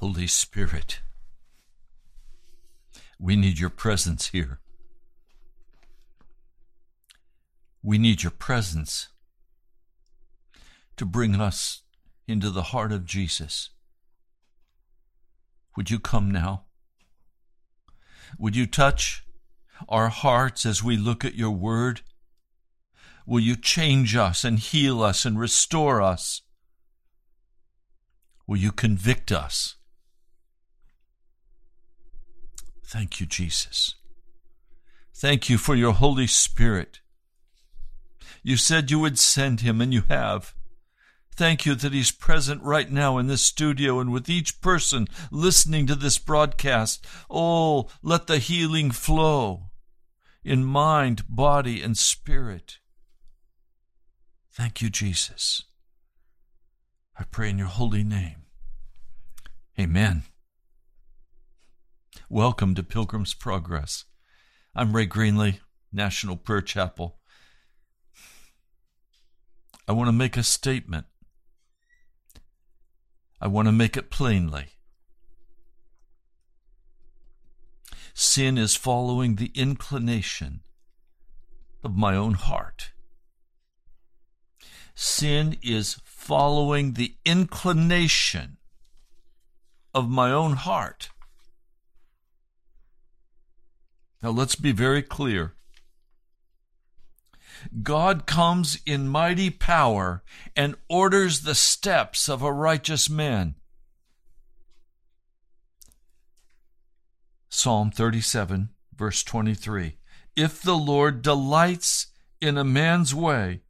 Holy Spirit, we need your presence here. We need your presence to bring us into the heart of Jesus. Would you come now? Would you touch our hearts as we look at your word? Will you change us and heal us and restore us? Will you convict us? Thank you, Jesus. Thank you for your Holy Spirit. You said you would send him, and you have. Thank you that he's present right now in this studio and with each person listening to this broadcast. Oh, let the healing flow in mind, body, and spirit. Thank you, Jesus. I pray in your holy name. Amen. Welcome to Pilgrim's Progress. I'm Ray Greenley, National Prayer Chapel. I want to make a statement. I want to make it plainly. Sin is following the inclination of my own heart. Sin is following the inclination of my own heart. Now let's be very clear. God comes in mighty power and orders the steps of a righteous man. Psalm 37, verse 23. If the Lord delights in a man's way,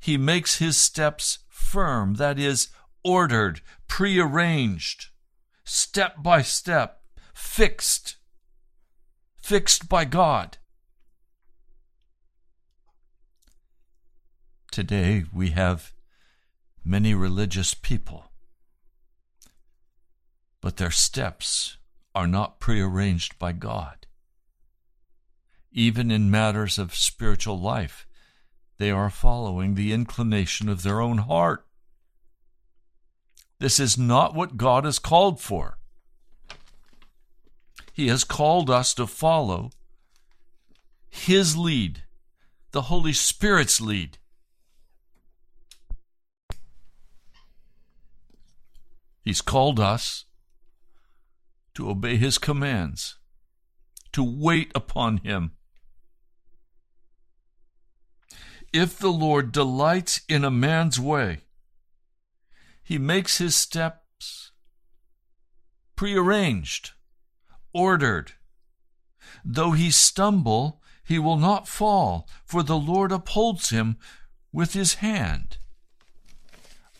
he makes his steps firm, that is, ordered, prearranged, step by step, fixed, fixed by God. Today we have many religious people, but their steps are not prearranged by God. Even in matters of spiritual life, they are following the inclination of their own heart. This is not what God has called for. He has called us to follow His lead, the Holy Spirit's lead. He's called us to obey His commands, to wait upon Him. If the Lord delights in a man's way, He makes his steps prearranged, ordered. Though he stumble, he will not fall, for the Lord upholds him with his hand.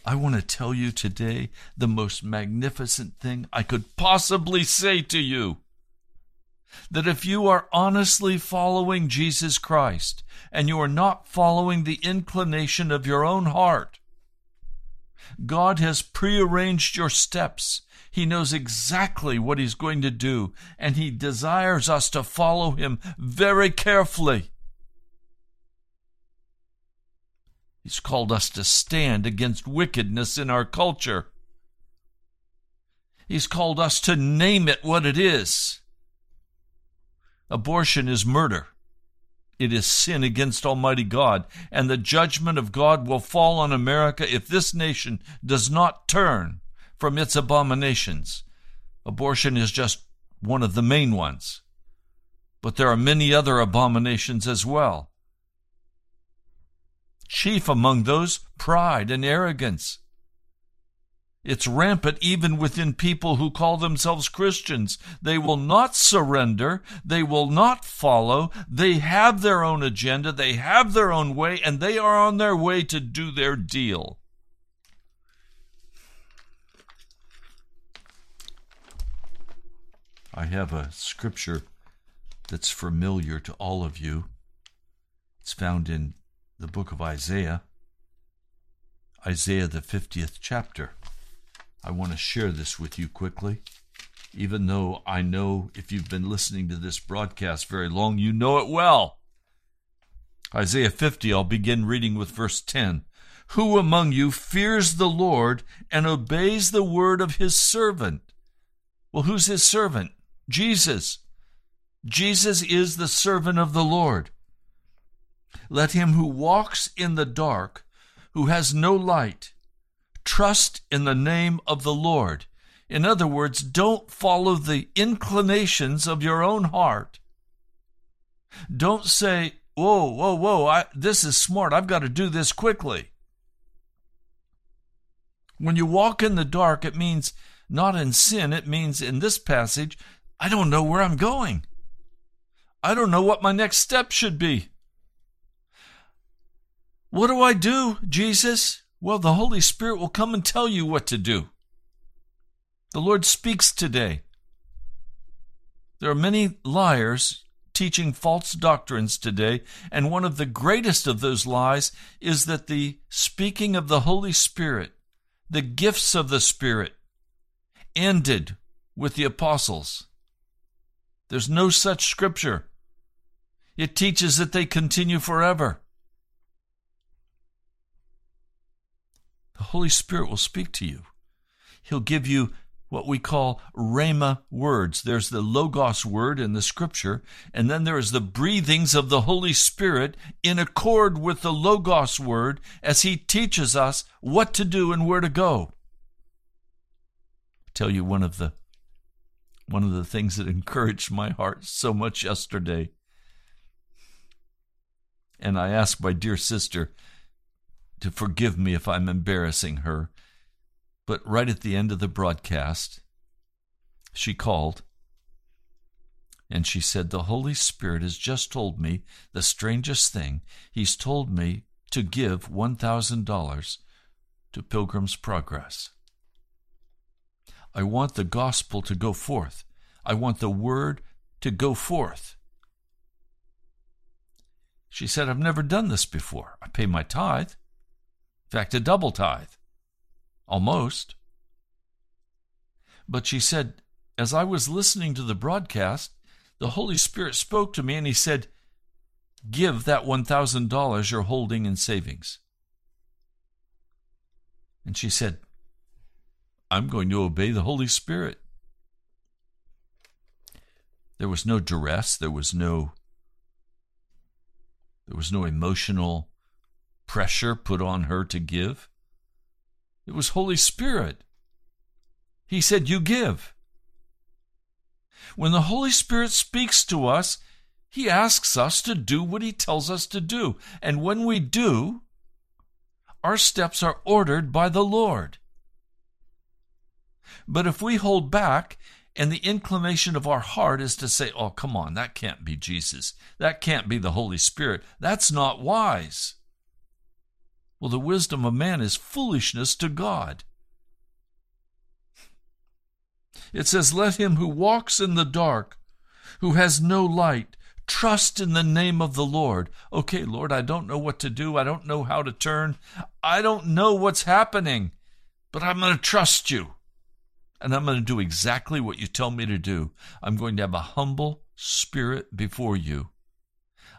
I want to tell you today the most magnificent thing I could possibly say to you. That if you are honestly following Jesus Christ and you are not following the inclination of your own heart, God has prearranged your steps. He knows exactly what He's going to do, and He desires us to follow Him very carefully. He's called us to stand against wickedness in our culture. He's called us to name it what it is. Abortion is murder. It is sin against Almighty God, and the judgment of God will fall on America if this nation does not turn from its abominations. Abortion is just one of the main ones, but there are many other abominations as well. Chief among those, pride and arrogance. It's rampant even within people who call themselves Christians. They will not surrender. They will not follow. They have their own agenda. They have their own way, and they are on their way to do their deal. I have a scripture that's familiar to all of you. It's found in the book of Isaiah, Isaiah, the 50th chapter. I want to share this with you quickly. Even though I know if you've been listening to this broadcast very long, you know it well. Isaiah 50, I'll begin reading with verse 10. Who among you fears the Lord and obeys the word of his servant? Well, who's his servant? Jesus. Jesus is the servant of the Lord. Let him who walks in the dark, who has no light, trust in the name of the Lord. In other words, don't follow the inclinations of your own heart. Don't say, whoa, whoa, whoa, I, this is smart. I've got to do this quickly. When you walk in the dark, it means not in sin. It means in this passage, I don't know where I'm going. I don't know what my next step should be. What do I do, Jesus? Well, the Holy Spirit will come and tell you what to do. The Lord speaks today. There are many liars teaching false doctrines today, and one of the greatest of those lies is that the speaking of the Holy Spirit, the gifts of the Spirit, ended with the apostles. There's no such scripture. It teaches that they continue forever. The Holy Spirit will speak to you. He'll give you what we call rhema words. There's the logos word in the scripture, and then there is the breathings of the Holy Spirit in accord with the logos word as he teaches us what to do and where to go. I'll tell you one of the one of the things that encouraged my heart so much yesterday. And I asked my dear sister to forgive me if I'm embarrassing her but right at the end of the broadcast, she called and she said, The Holy Spirit has just told me the strangest thing. He's told me to give $1,000 to Pilgrim's Progress. I want the gospel to go forth. I want the word to go forth. She said, I've never done this before. I pay my tithe. Fact, a double tithe. Almost. But she said, as I was listening to the broadcast, the Holy Spirit spoke to me and he said, Give that $1,000 you're holding in savings. And she said, I'm going to obey the Holy Spirit. There was no duress, there was no there was no emotional pressure put on her to give. It was Holy Spirit. He said, You give. When the Holy Spirit speaks to us, He asks us to do what He tells us to do. And when we do, our steps are ordered by the Lord. But if we hold back and the inclination of our heart is to say, oh, come on, that can't be Jesus. That can't be the Holy Spirit. That's not wise. Well, the wisdom of man is foolishness to God. It says, Let him who walks in the dark, who has no light, trust in the name of the Lord. Okay, Lord, I don't know what to do. I don't know how to turn. I don't know what's happening, but I'm going to trust you. And I'm going to do exactly what you tell me to do. I'm going to have a humble spirit before you.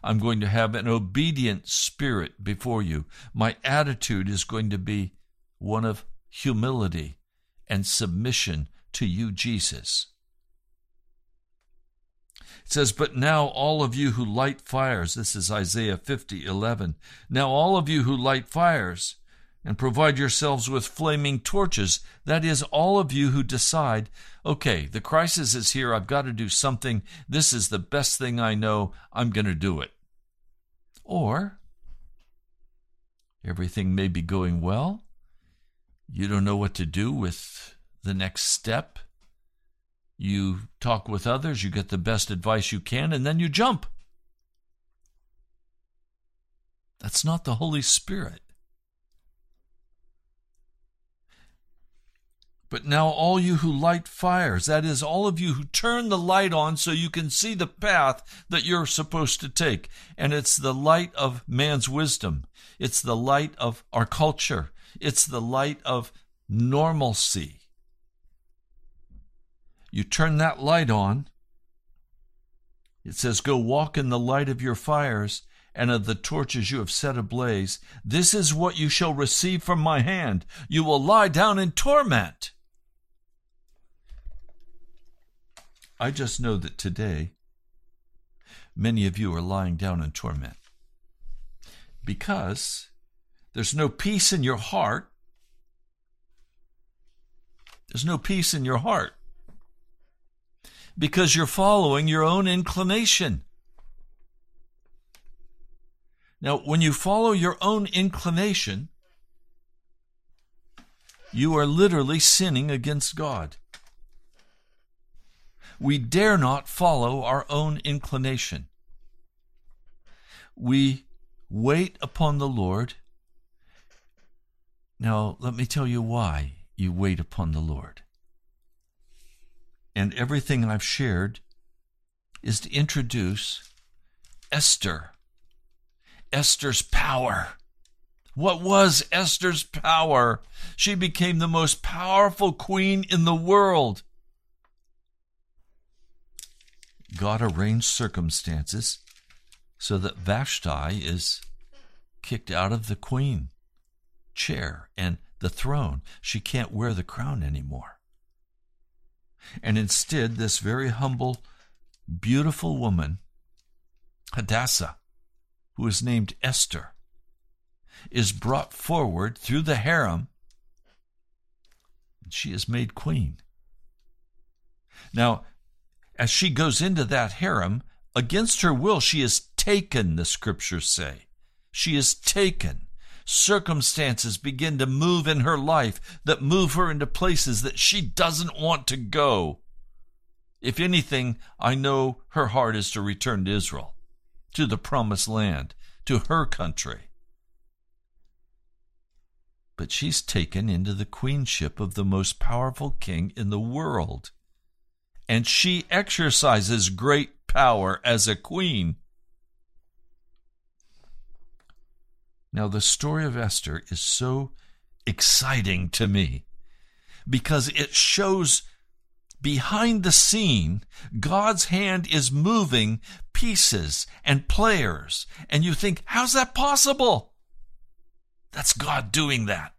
I'm going to have an obedient spirit before you. My attitude is going to be one of humility and submission to you, Jesus. It says, But now all of you who light fires, this is Isaiah 50, 11. Now all of you who light fires, and provide yourselves with flaming torches. That is, all of you who decide, okay, the crisis is here, I've got to do something, this is the best thing I know, I'm going to do it. Or, everything may be going well, you don't know what to do with the next step. You talk with others, you get the best advice you can, and then you jump. That's not the Holy Spirit. But now, all you who light fires, that is, all of you who turn the light on so you can see the path that you're supposed to take. And it's the light of man's wisdom, it's the light of our culture, it's the light of normalcy. You turn that light on. It says, Go walk in the light of your fires and of the torches you have set ablaze. This is what you shall receive from my hand. You will lie down in torment. I just know that today many of you are lying down in torment because there's no peace in your heart. There's no peace in your heart because you're following your own inclination. Now, when you follow your own inclination, you are literally sinning against God. We dare not follow our own inclination. We wait upon the Lord. Now, let me tell you why you wait upon the Lord. And everything I've shared is to introduce Esther, Esther's power. What was Esther's power? She became the most powerful queen in the world. God arranged circumstances so that Vashti is kicked out of the queen chair and the throne. She can't wear the crown anymore. And instead, this very humble, beautiful woman, Hadassah, who is named Esther, is brought forward through the harem. She is made queen. Now, as she goes into that harem, against her will, she is taken, the scriptures say. She is taken. Circumstances begin to move in her life that move her into places that she doesn't want to go. If anything, I know her heart is to return to Israel, to the promised land, to her country. But she's taken into the queenship of the most powerful king in the world. And she exercises great power as a queen. Now, the story of Esther is so exciting to me because it shows behind the scene, God's hand is moving pieces and players. And you think, how's that possible? That's God doing that.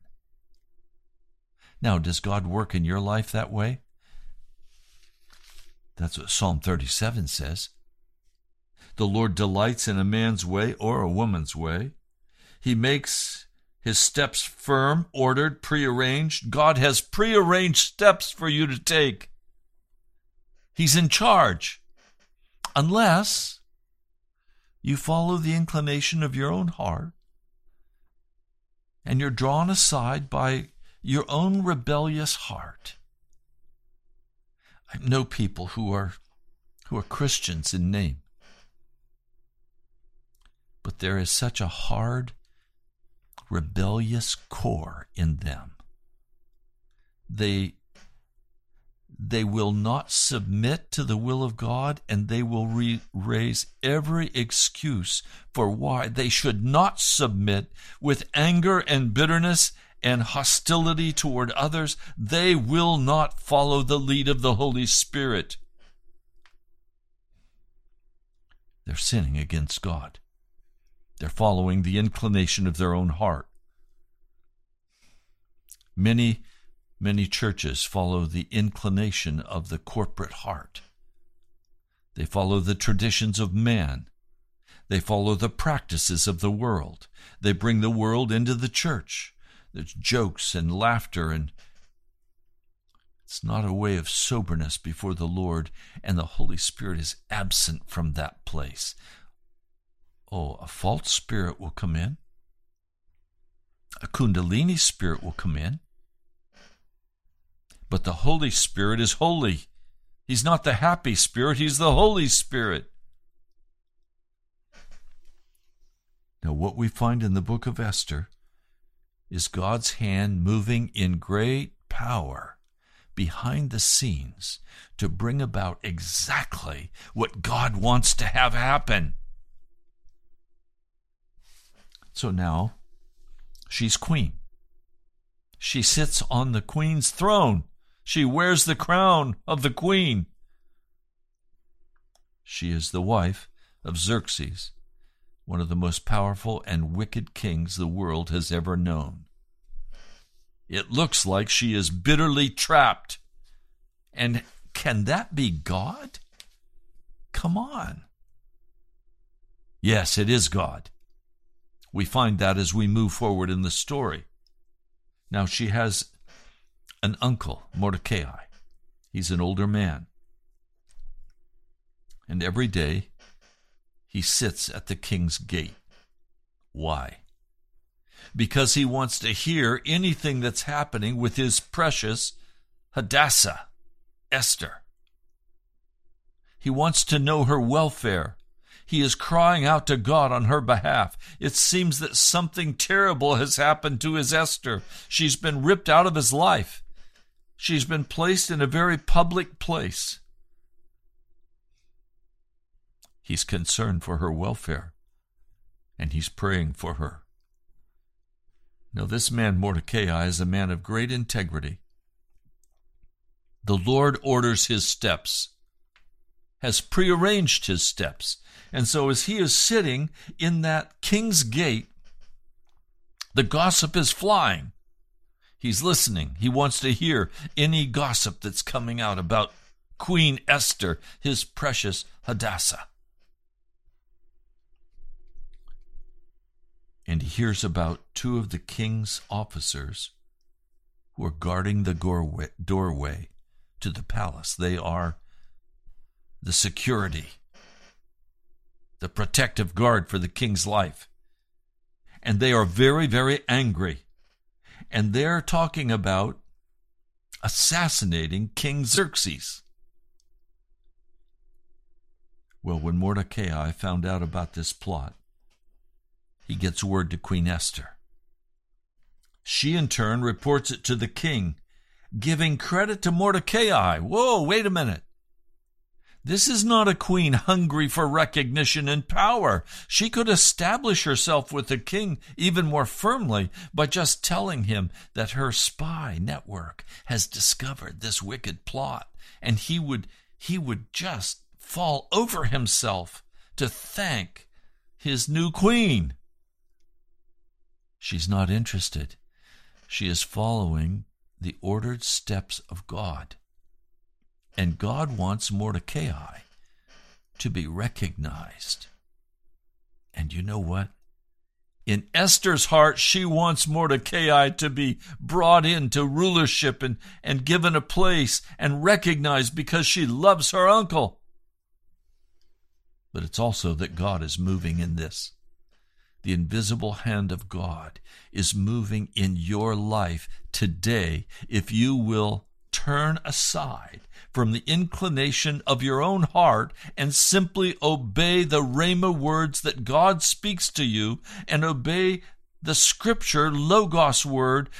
Now, does God work in your life that way? That's what Psalm 37 says. The Lord delights in a man's way or a woman's way. He makes his steps firm, ordered, prearranged. God has prearranged steps for you to take. He's in charge. Unless you follow the inclination of your own heart and you're drawn aside by your own rebellious heart. I know people who are who are Christians in name. But there is such a hard rebellious core in them. They they will not submit to the will of God and they will re- raise every excuse for why they should not submit with anger and bitterness and hostility toward others. They will not follow the lead of the Holy Spirit. They're sinning against God. They're following the inclination of their own heart. Many Many churches follow the inclination of the corporate heart. They follow the traditions of man. They follow the practices of the world. They bring the world into the church. There's jokes and laughter, and it's not a way of soberness before the Lord, and the Holy Spirit is absent from that place. Oh, a false spirit will come in. A Kundalini spirit will come in. But the Holy Spirit is holy. He's not the happy spirit, He's the Holy Spirit. Now, what we find in the book of Esther is God's hand moving in great power behind the scenes to bring about exactly what God wants to have happen. So now she's queen. She sits on the queen's throne. She wears the crown of the queen. She is the wife of Xerxes, one of the most powerful and wicked kings the world has ever known. It looks like she is bitterly trapped and Can that be God? Come on. Yes, it is God. We find that as we move forward in the story. Now, she has an uncle, Mordecai. He's an older man. And every day he sits at the king's gate. Why? Because he wants to hear anything that's happening with his precious Hadassah, Esther. He wants to know her welfare. He is crying out to God on her behalf. It seems that something terrible has happened to his Esther. She's been ripped out of his life. She's been placed in a very public place. He's concerned for her welfare, and he's praying for her. Now, this man Mordecai is a man of great integrity. The Lord orders his steps, has prearranged his steps. And so, as he is sitting in that king's gate, the gossip is flying. He's listening. He wants to hear any gossip that's coming out about Queen Esther, his precious Hadassah. And he hears about two of the king's officers who are guarding the doorway to the palace. They are the security, the protective guard for the king's life. And they are very, very angry and they're talking about assassinating King Xerxes. Well, when Mordecai found out about this plot, he gets word to Queen Esther. She, in turn, reports it to the king, giving credit to Mordecai. Whoa, wait a minute. This is not a queen hungry for recognition and power. She could establish herself with the king even more firmly by just telling him that her spy network has discovered this wicked plot, and he would he would just fall over himself to thank his new queen. She's not interested. She is following the ordered steps of God. And God wants Mordecai to be recognized. And you know what? In Esther's heart, she wants Mordecai to be brought into rulership and, and given a place and recognized because she loves her uncle. But it's also that God is moving in this. The invisible hand of God is moving in your life today if you will turn aside from the inclination of your own heart and simply obey the Rhema words that God speaks to you and obey the scripture, Logos word.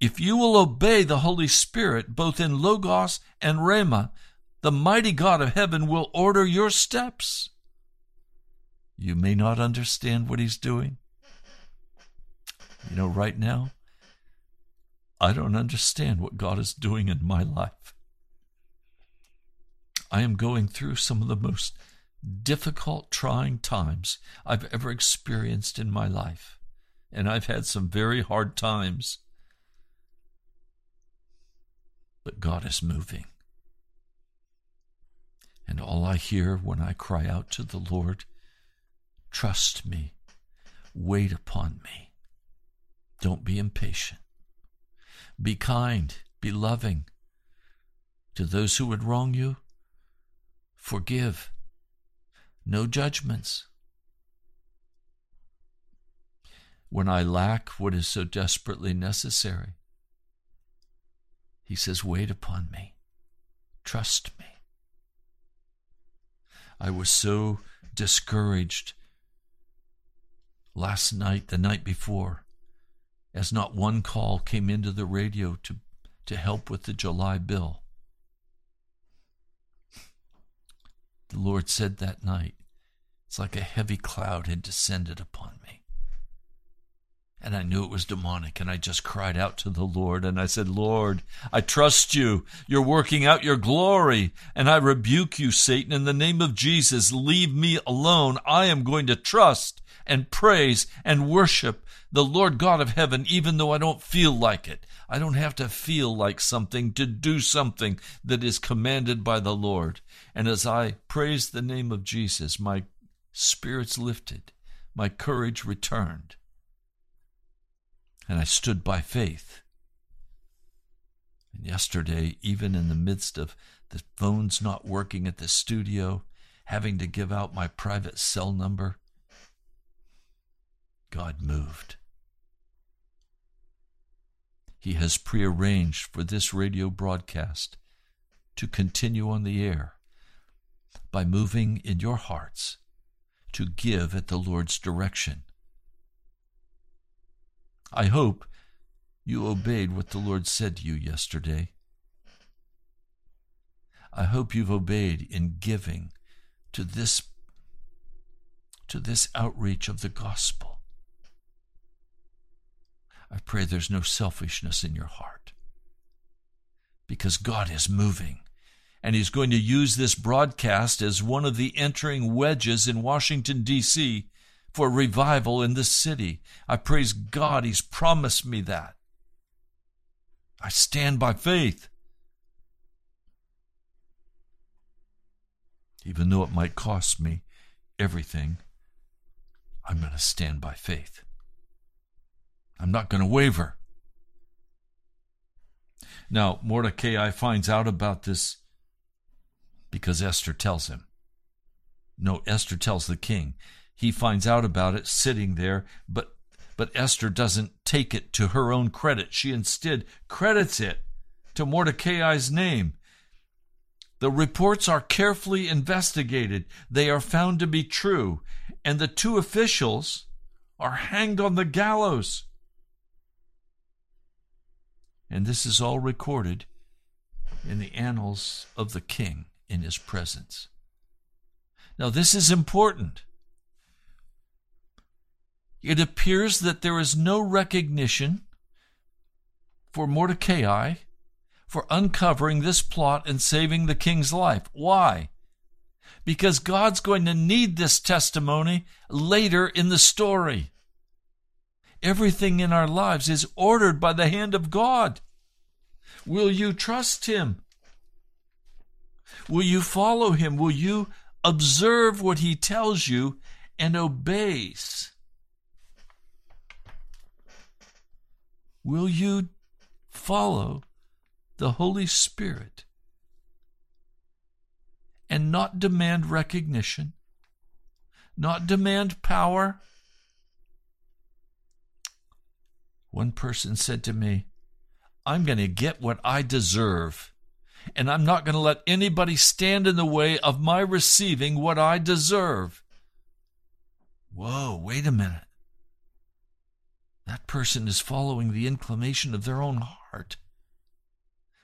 If you will obey the Holy Spirit, both in Logos and Rhema, the mighty God of heaven will order your steps. You may not understand what He's doing. You know, right now, I don't understand what God is doing in my life. I am going through some of the most difficult, trying times I've ever experienced in my life. And I've had some very hard times. But God is moving. And all I hear when I cry out to the Lord, trust me, wait upon me. Don't be impatient. Be kind, be loving to those who would wrong you Forgive. No judgments. When I lack what is so desperately necessary, he says, Wait upon me. Trust me. I was so discouraged last night, the night before, as not one call came into the radio to, to help with the July bill. The Lord said that night, it's like a heavy cloud had descended upon me. And I knew it was demonic, and I just cried out to the Lord, and I said, Lord, I trust you. You're working out your glory, and I rebuke you, Satan, in the name of Jesus. Leave me alone. I am going to trust and praise and worship the Lord God of heaven, even though I don't feel like it. I don't have to feel like something to do something that is commanded by the Lord. And as I praise the name of Jesus, my spirits lifted, my courage returned and I stood by faith. And yesterday, even in the midst of the phones not working at the studio, having to give out my private cell number, God moved. He has prearranged for this radio broadcast to continue on the air by moving in your hearts to give at the Lord's direction. I hope you obeyed what the Lord said to you yesterday. I hope you've obeyed in giving to this to this outreach of the gospel. I pray there's no selfishness in your heart because God is moving and he's going to use this broadcast as one of the entering wedges in Washington D.C for revival in this city. I praise God, He's promised me that. I stand by faith. Even though it might cost me everything, I'm going to stand by faith. I'm not going to waver. Now, Mordecai finds out about this because Esther tells him. No, Esther tells the king he finds out about it sitting there, but but Esther doesn't take it to her own credit. She instead credits it to Mordecai's name. The reports are carefully investigated. They are found to be true, and the two officials are hanged on the gallows. And this is all recorded in the annals of the king in his presence. Now, this is important it appears that there is no recognition for Mordecai for uncovering this plot and saving the king's life. Why? Because God's going to need this testimony later in the story. Everything in our lives is ordered by the hand of God. Will you trust Him? Will you follow Him? Will you observe what He tells you and obeys? Will you follow the Holy Spirit and not demand recognition, not demand power? One person said to me, I'm going to get what I deserve, and I'm not going to let anybody stand in the way of my receiving what I deserve. Whoa, wait a minute that person is following the inclination of their own heart.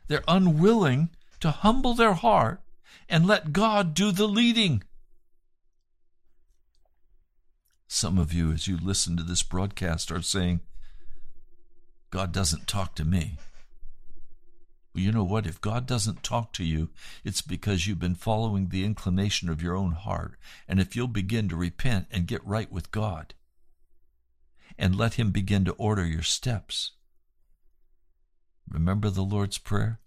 They're unwilling to humble their heart and let God do the leading. Some of you, as you listen to this broadcast, are saying, God doesn't talk to me. Well, you know what? If God doesn't talk to you, it's because you've been following the inclination of your own heart. And if you'll begin to repent and get right with God, and let Him begin to order your steps. Remember the Lord's Prayer?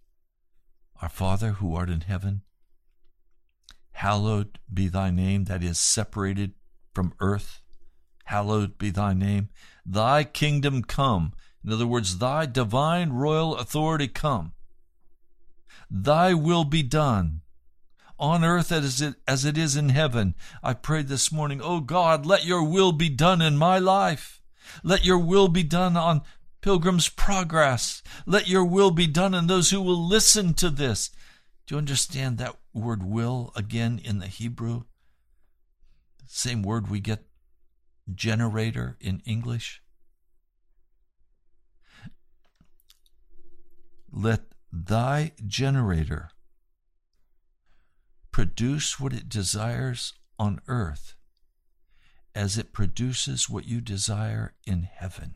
Our Father who art in heaven, hallowed be thy name, that is separated from earth. Hallowed be thy name. Thy kingdom come. In other words, thy divine royal authority come. Thy will be done on earth as it, as it is in heaven. I prayed this morning, Oh God, let your will be done in my life. Let your will be done on Pilgrim's Progress. Let your will be done in those who will listen to this. Do you understand that word will again in the Hebrew? Same word we get generator in English. Let thy generator produce what it desires on earth as it produces what you desire in heaven.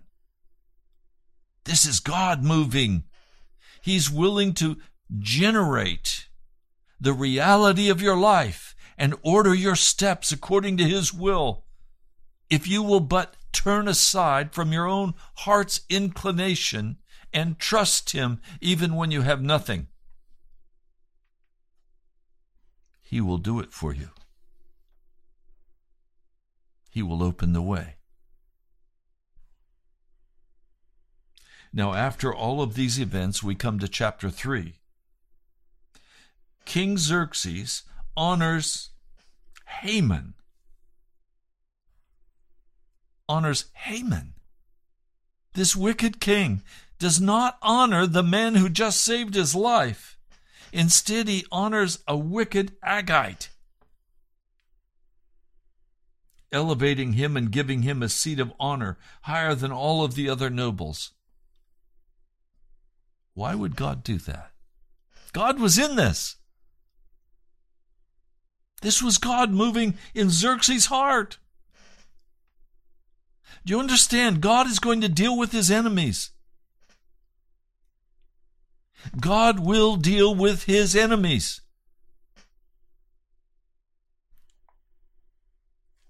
This is God moving. He's willing to generate the reality of your life and order your steps according to His will. If you will but turn aside from your own heart's inclination and trust Him even when you have nothing, He will do it for you. He will open the way. Now, after all of these events, we come to chapter 3. King Xerxes honors Haman. Honors Haman. This wicked king does not honor the man who just saved his life. Instead, he honors a wicked Agagite, elevating him and giving him a seat of honor higher than all of the other nobles. Why would God do that? God was in this. This was God moving in Xerxes' heart. Do you understand? God is going to deal with his enemies. God will deal with his enemies.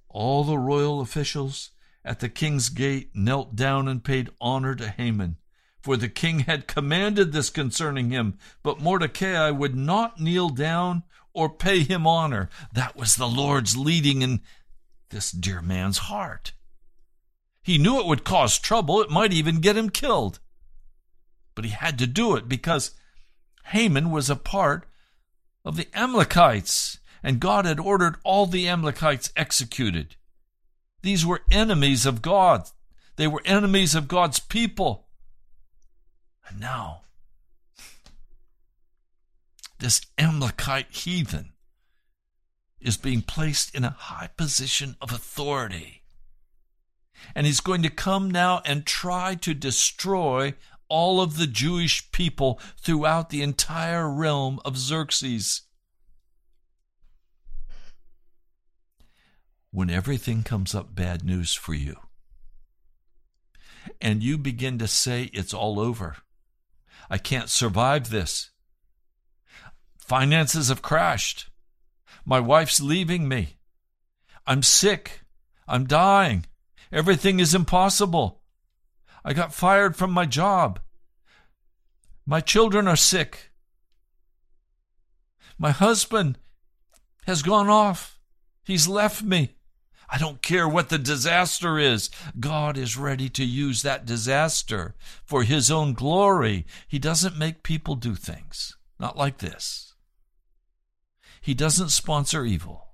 All the royal officials at the king's gate knelt down and paid honor to Haman for the king had commanded this concerning him. But Mordecai would not kneel down or pay him honor. That was the Lord's leading in this dear man's heart. He knew it would cause trouble, it might even get him killed. But he had to do it because Haman was a part of the Amalekites, and God had ordered all the Amalekites executed. These were enemies of God. They were enemies of God's people. And now, this Amalekite heathen is being placed in a high position of authority. And he's going to come now and try to destroy all of the Jewish people throughout the entire realm of Xerxes. When everything comes up bad news for you, and you begin to say it's all over, I can't survive this. Finances have crashed. My wife's leaving me. I'm sick. I'm dying. Everything is impossible. I got fired from my job. My children are sick. My husband has gone off. He's left me. I don't care what the disaster is. God is ready to use that disaster for His own glory. He doesn't make people do things. Not like this. He doesn't sponsor evil.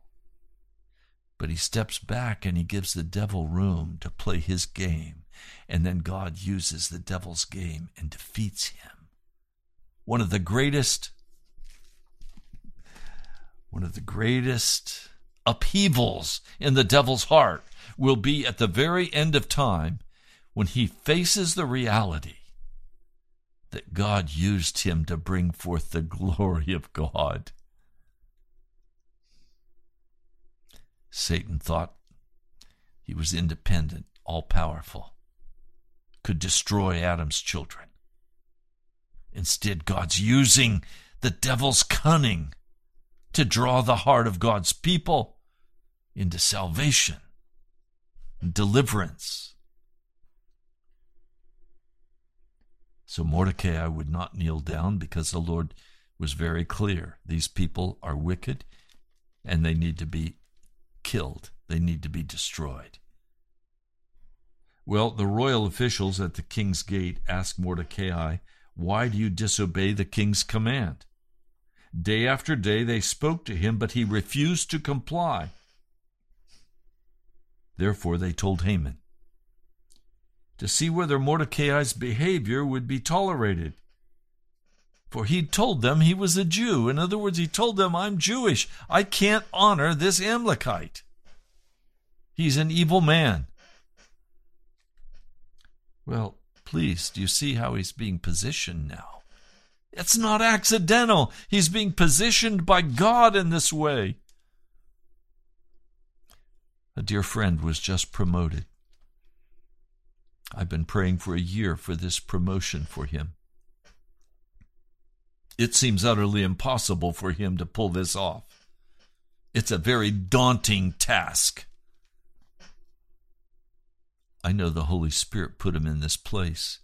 But He steps back and He gives the devil room to play his game. And then God uses the devil's game and defeats him. One of the greatest, one of the greatest upheavals in the devil's heart will be at the very end of time when he faces the reality that God used him to bring forth the glory of God. Satan thought he was independent, all powerful, could destroy Adam's children. Instead, God's using the devil's cunning to draw the heart of God's people into salvation and deliverance. So Mordecai would not kneel down because the Lord was very clear. These people are wicked and they need to be killed, they need to be destroyed. Well, the royal officials at the king's gate asked Mordecai, Why do you disobey the king's command? Day after day they spoke to him, but he refused to comply. Therefore they told Haman to see whether Mordecai's behavior would be tolerated. For he told them he was a Jew. In other words, he told them, I'm Jewish. I can't honor this Amalekite. He's an evil man. Well, please, do you see how he's being positioned now? It's not accidental. He's being positioned by God in this way. A dear friend was just promoted. I've been praying for a year for this promotion for him. It seems utterly impossible for him to pull this off. It's a very daunting task. I know the Holy Spirit put him in this place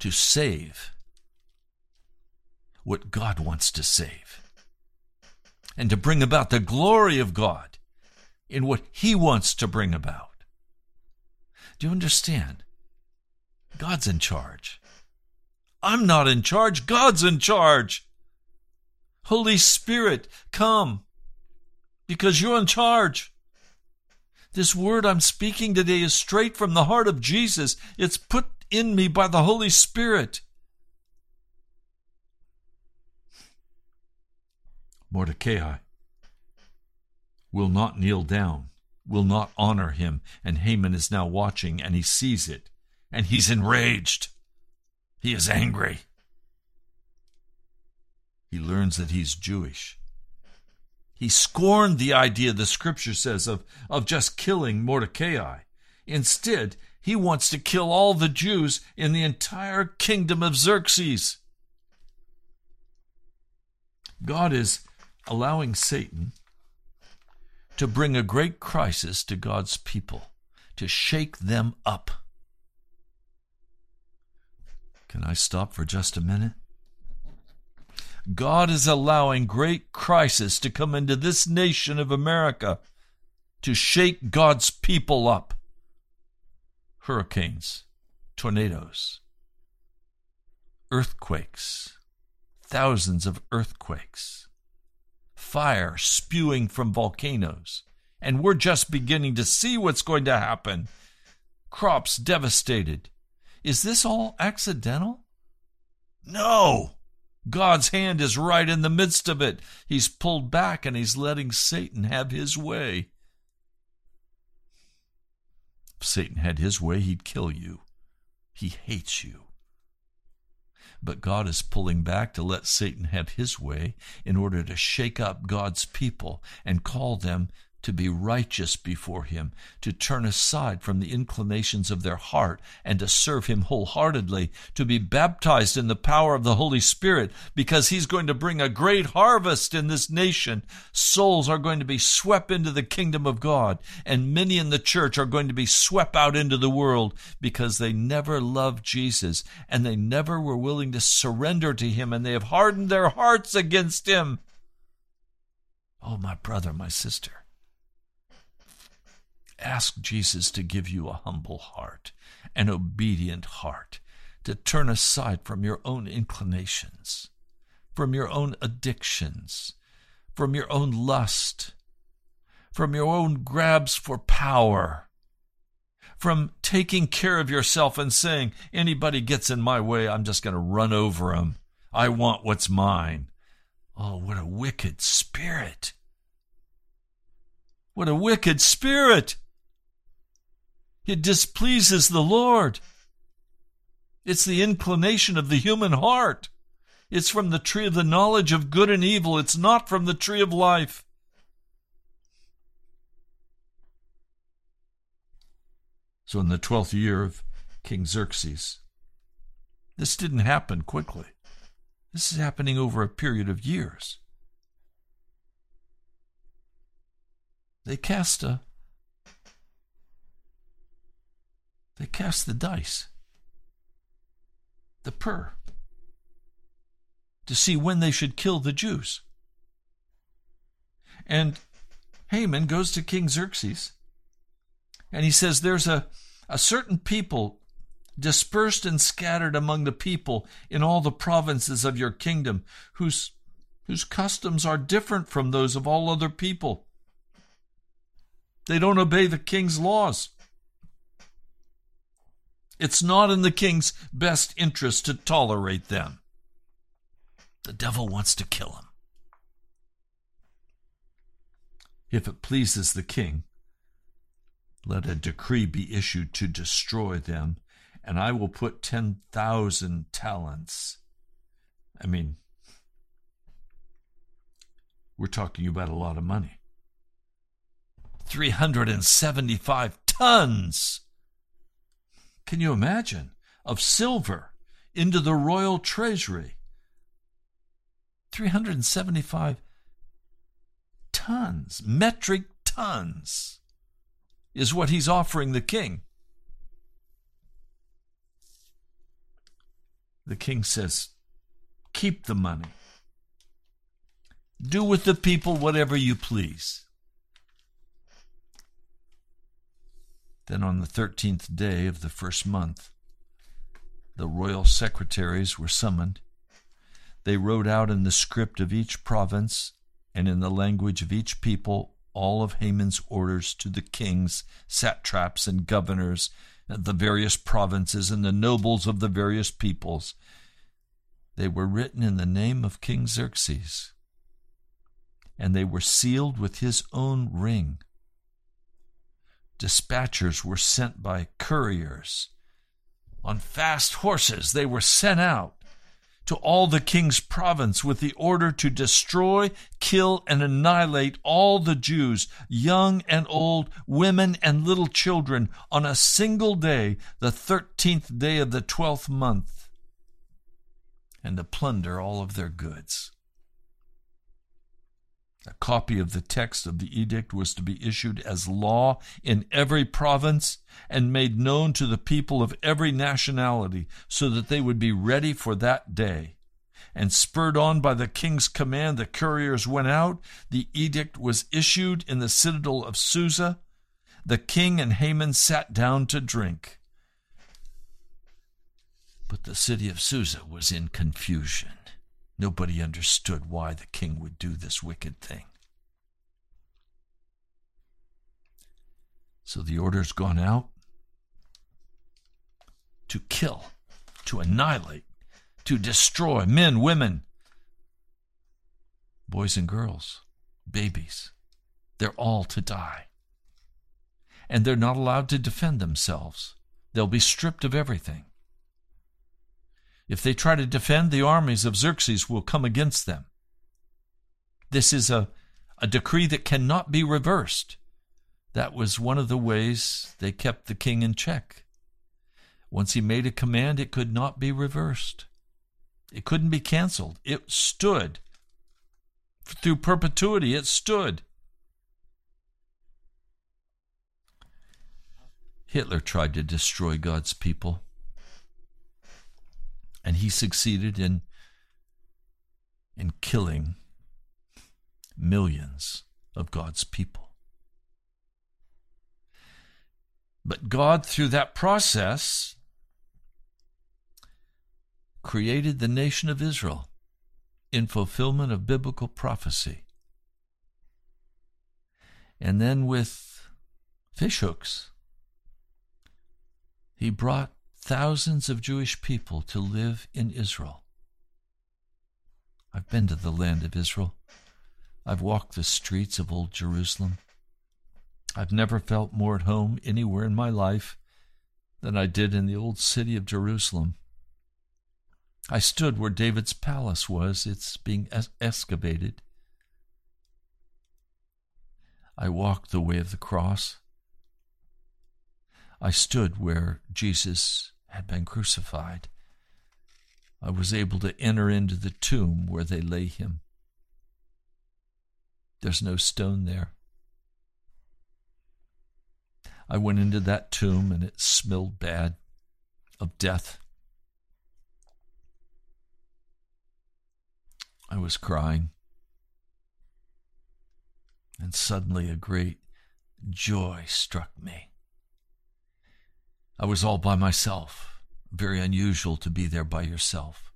to save what God wants to save and to bring about the glory of God in what He wants to bring about. Do you understand? God's in charge. I'm not in charge. God's in charge. Holy Spirit, come because you're in charge. This word I'm speaking today is straight from the heart of Jesus. It's put in me by the Holy Spirit. Mordecai will not kneel down, will not honor him, and Haman is now watching and he sees it, and he's enraged. He is angry. He learns that he's Jewish. He scorned the idea, the scripture says, of, of just killing Mordecai. Instead, he wants to kill all the Jews in the entire kingdom of Xerxes. God is allowing Satan to bring a great crisis to God's people, to shake them up. Can I stop for just a minute? God is allowing great crisis to come into this nation of America to shake God's people up. Hurricanes, tornadoes, earthquakes, thousands of earthquakes, fire spewing from volcanoes. And we're just beginning to see what's going to happen. Crops devastated. Is this all accidental? No. God's hand is right in the midst of it. He's pulled back and he's letting Satan have his way. If Satan had his way, he'd kill you. He hates you. But God is pulling back to let Satan have his way in order to shake up God's people and call them to be righteous before Him, to turn aside from the inclinations of their heart and to serve Him wholeheartedly, to be baptized in the power of the Holy Spirit, because He's going to bring a great harvest in this nation. Souls are going to be swept into the kingdom of God, and many in the church are going to be swept out into the world because they never loved Jesus and they never were willing to surrender to Him and they have hardened their hearts against Him. Oh, my brother, my sister. Ask Jesus to give you a humble heart, an obedient heart, to turn aside from your own inclinations, from your own addictions, from your own lust, from your own grabs for power, from taking care of yourself and saying, anybody gets in my way, I'm just going to run over them. I want what's mine. Oh, what a wicked spirit! What a wicked spirit! It displeases the Lord. It's the inclination of the human heart. It's from the tree of the knowledge of good and evil. It's not from the tree of life. So, in the twelfth year of King Xerxes, this didn't happen quickly. This is happening over a period of years. They cast a They cast the dice, the pur, to see when they should kill the Jews. And Haman goes to King Xerxes and he says, There's a, a certain people dispersed and scattered among the people in all the provinces of your kingdom, whose, whose customs are different from those of all other people. They don't obey the king's laws. It's not in the king's best interest to tolerate them. The devil wants to kill him. If it pleases the king, let a decree be issued to destroy them, and I will put 10,000 talents. I mean, we're talking about a lot of money. 375 tons Can you imagine? Of silver into the royal treasury. 375 tons, metric tons, is what he's offering the king. The king says, Keep the money. Do with the people whatever you please. Then on the thirteenth day of the first month, the royal secretaries were summoned. They wrote out in the script of each province and in the language of each people all of Haman's orders to the kings, satraps, and governors of the various provinces and the nobles of the various peoples. They were written in the name of King Xerxes, and they were sealed with his own ring. Dispatchers were sent by couriers. On fast horses they were sent out to all the king's province with the order to destroy, kill, and annihilate all the Jews, young and old, women and little children, on a single day, the thirteenth day of the twelfth month, and to plunder all of their goods. A copy of the text of the edict was to be issued as law in every province and made known to the people of every nationality so that they would be ready for that day. And spurred on by the king's command, the couriers went out. The edict was issued in the citadel of Susa. The king and Haman sat down to drink. But the city of Susa was in confusion. Nobody understood why the king would do this wicked thing. So the order's gone out to kill, to annihilate, to destroy men, women, boys and girls, babies. They're all to die. And they're not allowed to defend themselves. They'll be stripped of everything. If they try to defend, the armies of Xerxes will come against them. This is a, a decree that cannot be reversed. That was one of the ways they kept the king in check. Once he made a command, it could not be reversed. It couldn't be canceled. It stood. Through perpetuity, it stood. Hitler tried to destroy God's people. And he succeeded in, in killing millions of God's people. But God, through that process, created the nation of Israel in fulfillment of biblical prophecy. And then with fishhooks, he brought thousands of Jewish people to live in Israel. I've been to the land of Israel. I've walked the streets of Old Jerusalem. I've never felt more at home anywhere in my life than I did in the old city of Jerusalem. I stood where David's palace was, it's being es- excavated. I walked the way of the cross. I stood where Jesus had been crucified. I was able to enter into the tomb where they lay him. There's no stone there. I went into that tomb and it smelled bad of death. I was crying. And suddenly a great joy struck me. I was all by myself. Very unusual to be there by yourself.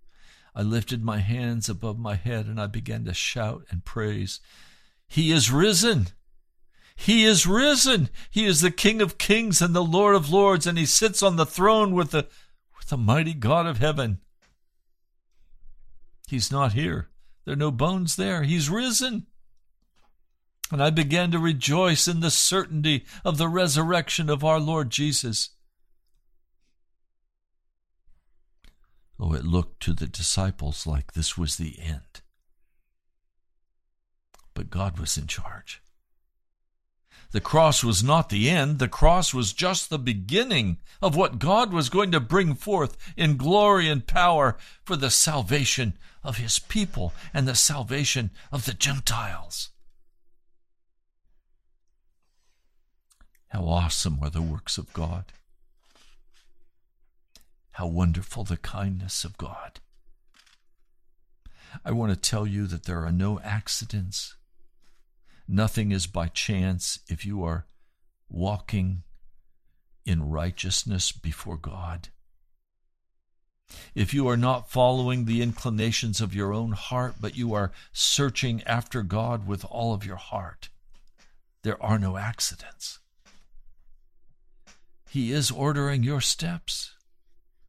I lifted my hands above my head and I began to shout and praise. He is risen! He is risen! He is the King of kings and the Lord of lords, and he sits on the throne with the, with the mighty God of heaven. He's not here. There are no bones there. He's risen. And I began to rejoice in the certainty of the resurrection of our Lord Jesus. Oh, it looked to the disciples like this was the end. But God was in charge. The cross was not the end. The cross was just the beginning of what God was going to bring forth in glory and power for the salvation of his people and the salvation of the Gentiles. How awesome are the works of God! How wonderful the kindness of God! I want to tell you that there are no accidents. Nothing is by chance if you are walking in righteousness before God. If you are not following the inclinations of your own heart, but you are searching after God with all of your heart, there are no accidents. He is ordering your steps,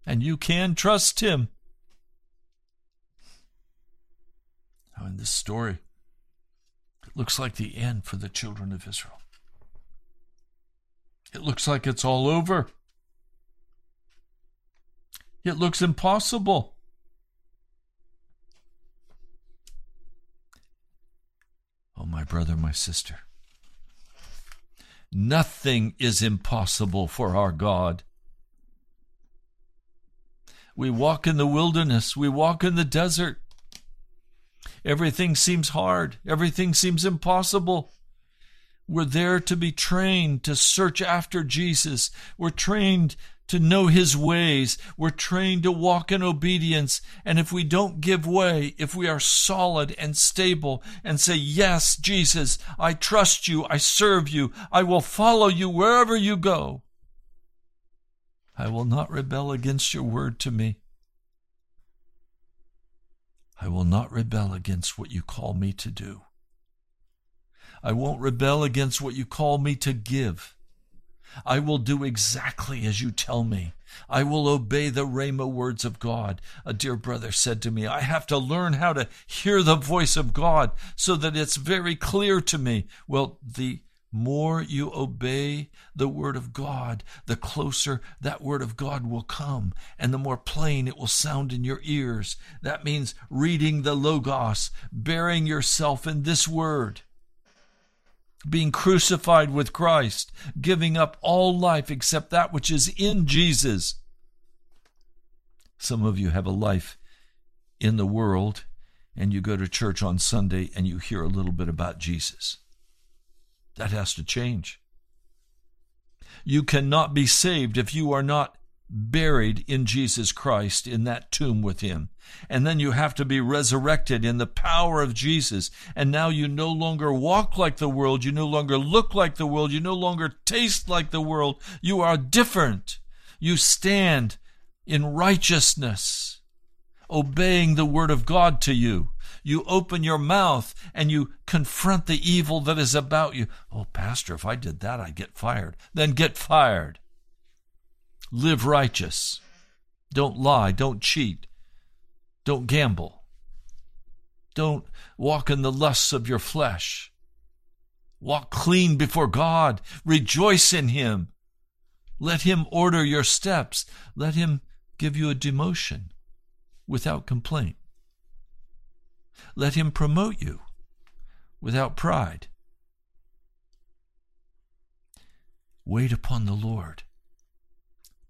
and you can trust Him. Oh, now, in this story, it looks like the end for the children of Israel. It looks like it's all over. It looks impossible. Oh, my brother, my sister. Nothing is impossible for our God. We walk in the wilderness, we walk in the desert. Everything seems hard, everything seems impossible. We're there to be trained to search after Jesus. We're trained to know his ways. We're trained to walk in obedience. And if we don't give way, if we are solid and stable and say, Yes, Jesus, I trust you, I serve you, I will follow you wherever you go, I will not rebel against your word to me. I will not rebel against what you call me to do. I won't rebel against what you call me to give. I will do exactly as you tell me. I will obey the Rhema words of God. A dear brother said to me, I have to learn how to hear the voice of God so that it's very clear to me. Well, the more you obey the word of God, the closer that word of God will come and the more plain it will sound in your ears. That means reading the Logos, bearing yourself in this word being crucified with Christ, giving up all life except that which is in Jesus. Some of you have a life in the world and you go to church on Sunday and you hear a little bit about Jesus. That has to change. You cannot be saved if you are not buried in Jesus Christ in that tomb with him. And then you have to be resurrected in the power of Jesus. And now you no longer walk like the world. You no longer look like the world. You no longer taste like the world. You are different. You stand in righteousness, obeying the word of God to you. You open your mouth and you confront the evil that is about you. Oh, Pastor, if I did that, I'd get fired. Then get fired. Live righteous. Don't lie. Don't cheat. Don't gamble. Don't walk in the lusts of your flesh. Walk clean before God. Rejoice in Him. Let Him order your steps. Let Him give you a demotion without complaint. Let Him promote you without pride. Wait upon the Lord.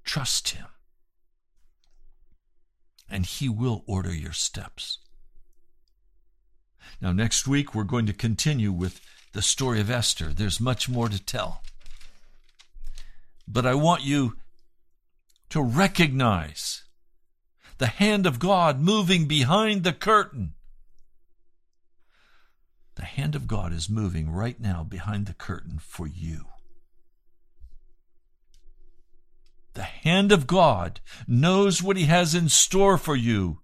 Trust Him, and He will order your steps. Now, next week, we're going to continue with the story of Esther. There's much more to tell. But I want you to recognize the hand of God moving behind the curtain. The hand of God is moving right now behind the curtain for you. The hand of God knows what He has in store for you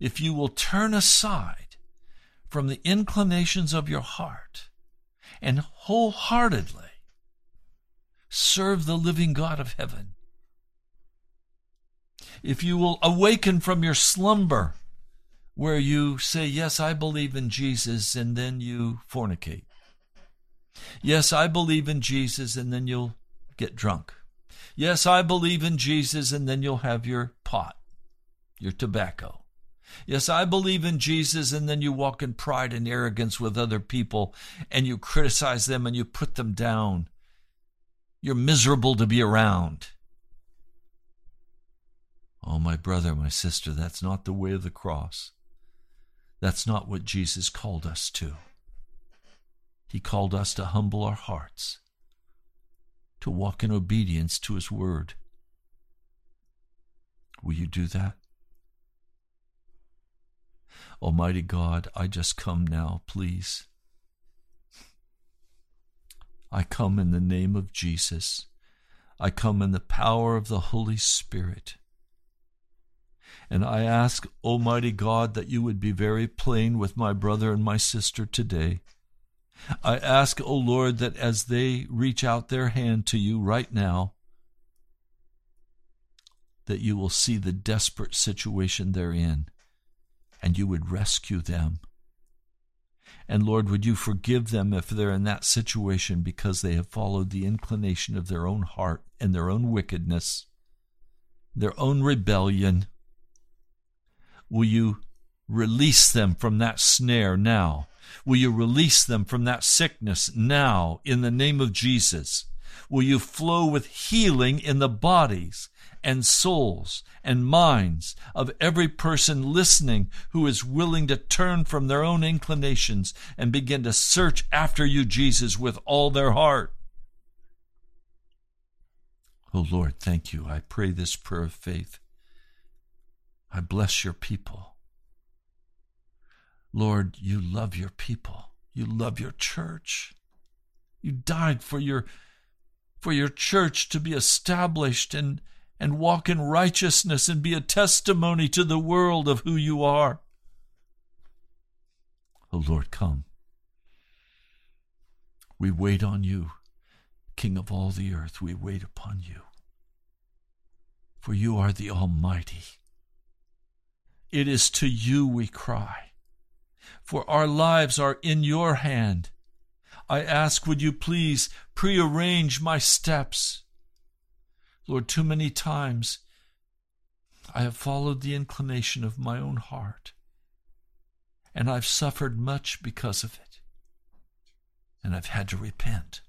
if you will turn aside from the inclinations of your heart and wholeheartedly serve the living God of heaven. If you will awaken from your slumber where you say, Yes, I believe in Jesus, and then you fornicate. Yes, I believe in Jesus, and then you'll get drunk. Yes, I believe in Jesus, and then you'll have your pot, your tobacco. Yes, I believe in Jesus, and then you walk in pride and arrogance with other people and you criticize them and you put them down. You're miserable to be around. Oh, my brother, my sister, that's not the way of the cross. That's not what Jesus called us to. He called us to humble our hearts, to walk in obedience to His word. Will you do that? Almighty God, I just come now, please. I come in the name of Jesus. I come in the power of the Holy Spirit. And I ask, Almighty God, that you would be very plain with my brother and my sister today. I ask, O Lord, that as they reach out their hand to you right now, that you will see the desperate situation they're in and you would rescue them. And Lord, would you forgive them if they're in that situation because they have followed the inclination of their own heart and their own wickedness, their own rebellion? Will you release them from that snare now? Will you release them from that sickness now in the name of Jesus? Will you flow with healing in the bodies and souls and minds of every person listening who is willing to turn from their own inclinations and begin to search after you, Jesus, with all their heart. Oh Lord, thank you. I pray this prayer of faith. I bless your people. Lord, you love your people. You love your church. You died for your for your church to be established and and walk in righteousness and be a testimony to the world of who you are. Oh Lord, come. We wait on you, King of all the earth. We wait upon you. For you are the Almighty. It is to you we cry. For our lives are in your hand. I ask, would you please prearrange my steps? Lord, too many times I have followed the inclination of my own heart, and I've suffered much because of it, and I've had to repent.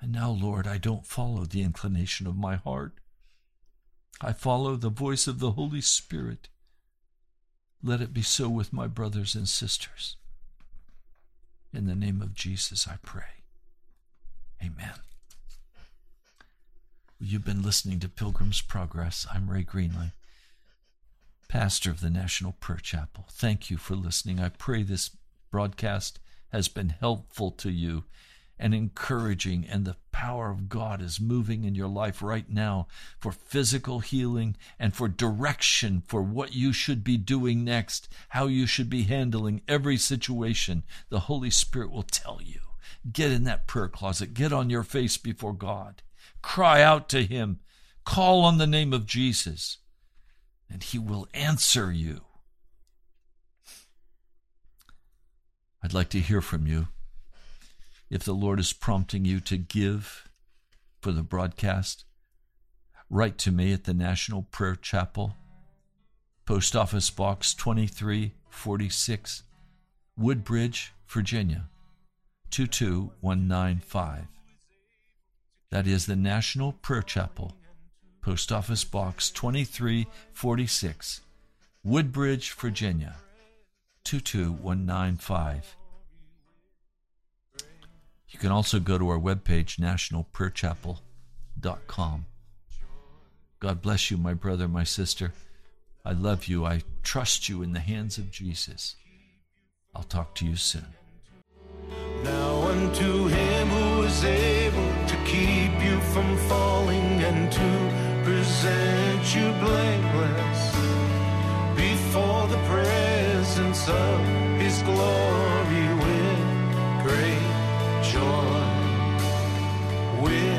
And now, Lord, I don't follow the inclination of my heart. I follow the voice of the Holy Spirit. Let it be so with my brothers and sisters. In the name of Jesus, I pray. Amen. You've been listening to Pilgrim's Progress. I'm Ray Greenley, pastor of the National Prayer Chapel. Thank you for listening. I pray this broadcast has been helpful to you and encouraging, and the power of God is moving in your life right now for physical healing and for direction for what you should be doing next, how you should be handling every situation. The Holy Spirit will tell you. Get in that prayer closet, get on your face before God Cry out to him. Call on the name of Jesus, and he will answer you. I'd like to hear from you. If the Lord is prompting you to give for the broadcast, write to me at the National Prayer Chapel, Post Office Box 2346, Woodbridge, Virginia 22195. That is the National Prayer Chapel, Post Office Box 2346, Woodbridge, Virginia 22195. You can also go to our webpage, nationalprayerchapel.com. God bless you, my brother, my sister. I love you. I trust you in the hands of Jesus. I'll talk to you soon. Now unto him who is able to keep you from falling and to present you blameless before the presence of his glory. We.